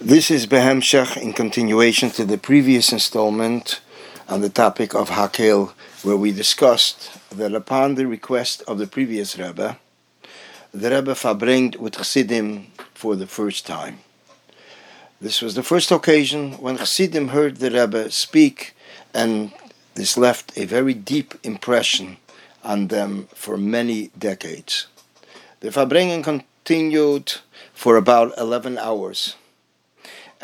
This is Behemshach in continuation to the previous installment on the topic of Hakel, where we discussed that upon the request of the previous Rebbe, the Rebbe fabringed with Chassidim for the first time. This was the first occasion when Chassidim heard the Rebbe speak, and this left a very deep impression on them for many decades. The fabringen continued for about 11 hours.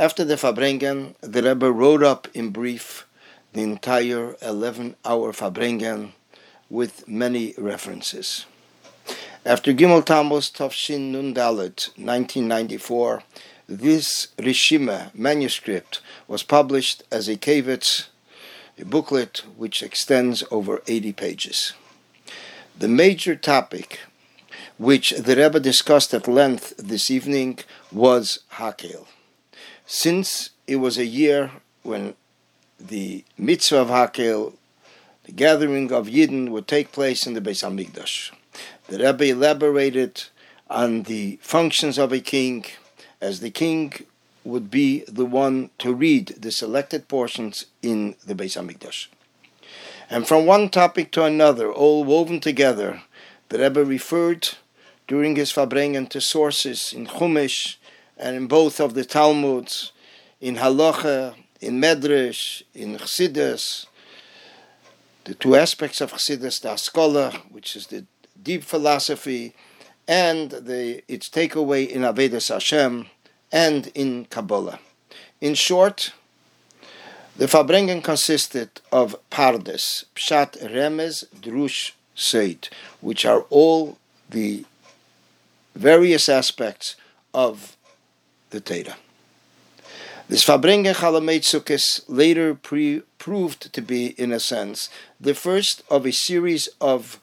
After the Fabrengen, the Rebbe wrote up in brief the entire 11 hour Fabrengen with many references. After Gimel Tammuz Tafshin Nun Dalet, 1994, this Rishima manuscript was published as a kavitz, a booklet which extends over 80 pages. The major topic which the Rebbe discussed at length this evening was Hakel since it was a year when the mitzvah of Hakel, the gathering of Yidden, would take place in the Beis Hamikdash. The Rebbe elaborated on the functions of a king, as the king would be the one to read the selected portions in the Beis Hamikdash. And from one topic to another, all woven together, the Rebbe referred during his Fabrengen to sources in Chumash, and in both of the Talmuds, in Halacha, in Medrash, in Chassidus, the two aspects of Chassidus, the Askola, which is the deep philosophy, and the, its takeaway in Avedis Hashem, and in Kabbalah. In short, the Fabrengen consisted of Pardes, Pshat, Remez, Drush, Seid, which are all the various aspects of the Torah. This Fabrengen Chalamet later pre- proved to be, in a sense, the first of a series of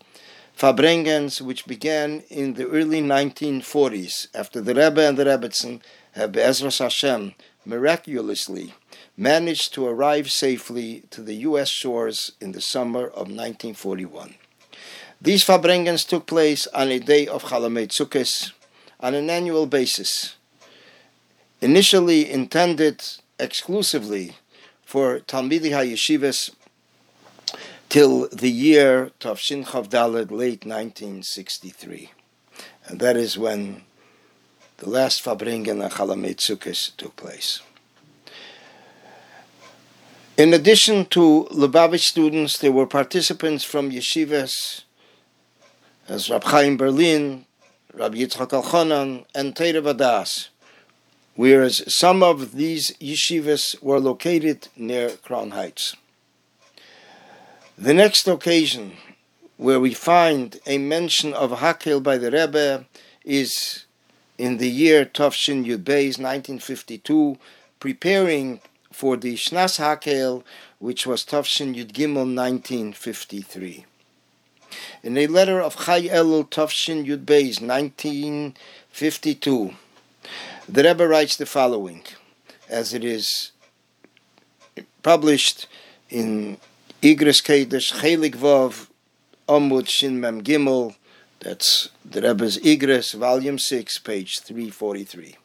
Fabrengens which began in the early 1940s after the Rebbe and the Rebbetzin have Be'ezras Hashem miraculously managed to arrive safely to the U.S. shores in the summer of 1941. These Fabrengens took place on a day of Chalamet on an annual basis initially intended exclusively for Talmidi HaYeshivas till the year Tavshin Chavdalad, late 1963. And that is when the last Fabringen and Chalamet took place. In addition to Lubavitch students, there were participants from yeshivas as Rab Chaim Berlin, Rab Yitzchak Elchanan, and Torah Vodaas whereas some of these yeshivas were located near Crown Heights. The next occasion where we find a mention of Hakel by the Rebbe is in the year Tafshin Yud Beis, 1952, preparing for the Shnas Hakel, which was Tafshin Yud Gimel, 1953. In a letter of Chai Elul Tafshin Yud Beis, 1952, the Rebbe writes the following, as it is published in Igros Kodesh Chelik Vav Omud Shin Mem Gimel, that's the Rebbe's Igris, volume 6, page 343.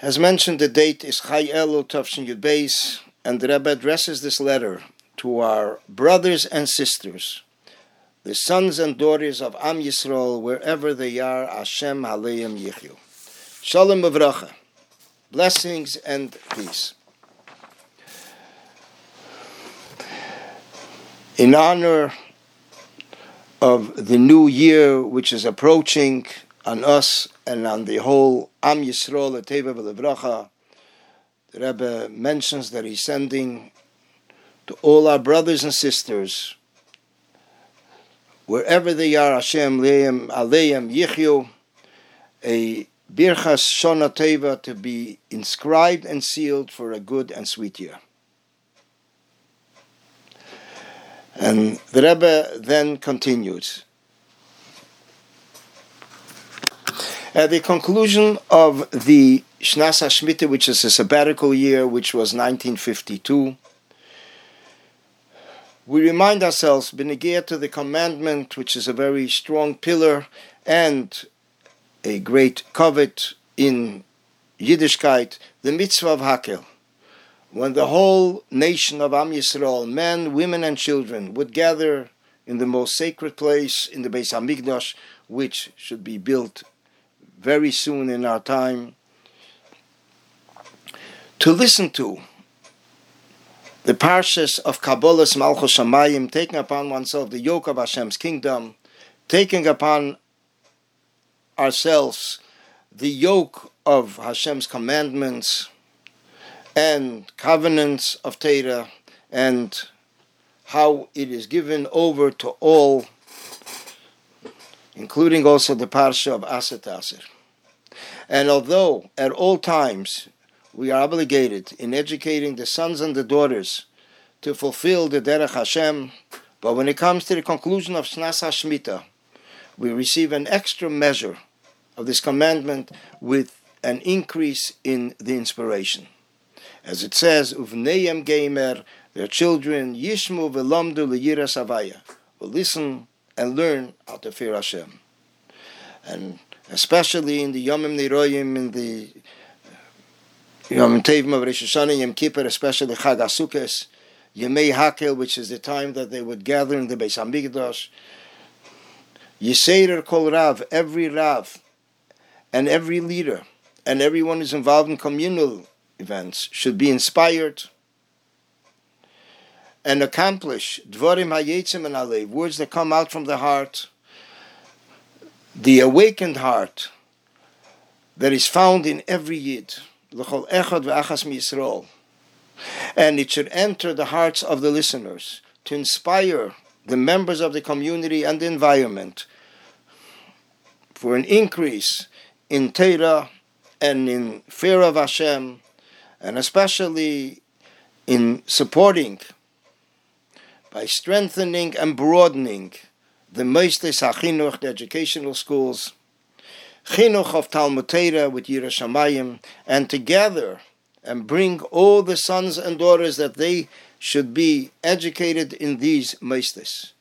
As mentioned, the date is Chai Elul Tavshin Yud Beis, and the Rebbe addresses this letter to our brothers and sisters the sons and daughters of Am Yisrael, wherever they are, Hashem Aleim Yichyu. Shalom Avracha. Blessings and peace. In honor of the new year which is approaching on us and on the whole Am Yisrael, V'Levracha, the Rebbe mentions that he's sending to all our brothers and sisters wherever they are, Hashem Leim Aleim Yichyu, a Birchas Shona Teva to be inscribed and sealed for a good and sweet year. And the Rebbe then continues. At the conclusion of the Shnas HaShmita, which is a sabbatical year, which was 1952, we remind ourselves, Benegir to the commandment, which is a very strong pillar and a great covet in Yiddishkeit, the mitzvah of Hakel. When the whole nation of Am Yisrael, men, women, and children, would gather in the most sacred place in the Beis Hamikdash, which should be built very soon in our time, to listen to the parshas of Kabbolas Malchus Shamayim, taking upon oneself the yoke of Hashem's kingdom, taking upon ourselves the yoke of Hashem's commandments and covenants of Torah, and how it is given over to all, including also the parsha of Aset Aser. And although at all times we are obligated in educating the sons and the daughters to fulfill the Derech Hashem, but when it comes to the conclusion of Shnas HaShmita, we receive an extra measure of this commandment with an increase in the inspiration. As it says, Uvneyem Geimer, their children, Yishmu Velomdu Leyira Savaya, will listen and learn how to fear Hashem. And especially in the Yomim Niroyim, in the Yom Tevim of Rosh Hashanah, Yom Kippur, especially Chag HaSukkos, Yemei Hakel, which is the time that they would gather in the Beis Hamikdash. Yiseirer Kol Rav, every Rav, and every leader, and everyone who's involved in communal events should be inspired and accomplish Dvorim Hayetzim and Alev, words that come out from the heart, the awakened heart that is found in every Yid. L'chol echad ve'achas miYisrael. And it should enter the hearts of the listeners to inspire the members of the community and the environment for an increase in Torah and in fear of Hashem, and especially in supporting, by strengthening and broadening the Meistes HaChinuch, the educational schools, chinuch of Talmud Torah with Yerushalayim, and together and bring all the sons and daughters that they should be educated in these meistes,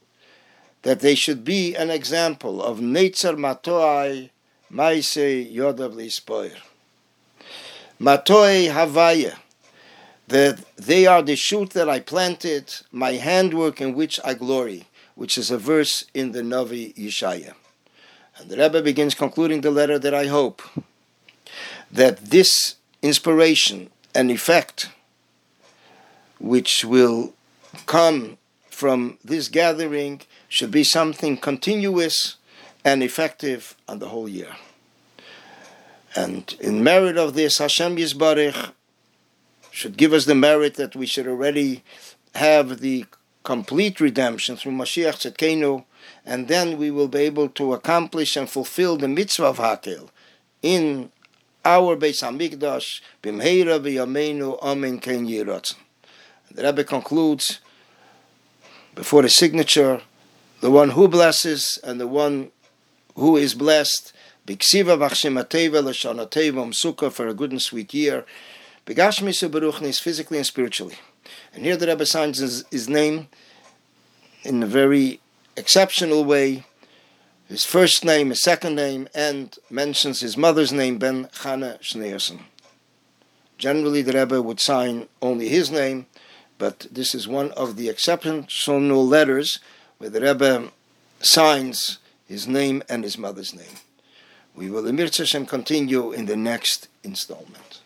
that they should be an example of Netzer Matoai Maise Yodav Lispoir. Matoe Havaya, that they are the shoot that I planted, my handwork in which I glory, which is a verse in the Navi Yeshaya. And the Rebbe begins concluding the letter that I hope that this inspiration and effect which will come from this gathering should be something continuous and effective on the whole year. And in merit of this, Hashem Yisbarich should give us the merit that we should already have the complete redemption through Mashiach Tzedkenu, and then we will be able to accomplish and fulfill the mitzvah of Hakel in our Beis Hamikdash, b'mheira v'yameinu, amen ken yiratzon. The Rebbe concludes, before the signature, the one who blesses and the one who is blessed, b'ksiva v'achshemateva l'shanateva umsuka for a good and sweet year, b'gashmis u'beruchnis, physically and spiritually. And here the Rebbe signs his, his name in a very exceptional way his first name, his second name, and mentions his mother's name, Ben Chana Schneerson. Generally, the Rebbe would sign only his name, but this is one of the exceptional letters where the Rebbe signs his name and his mother's name. We will, Emir continue in the next installment.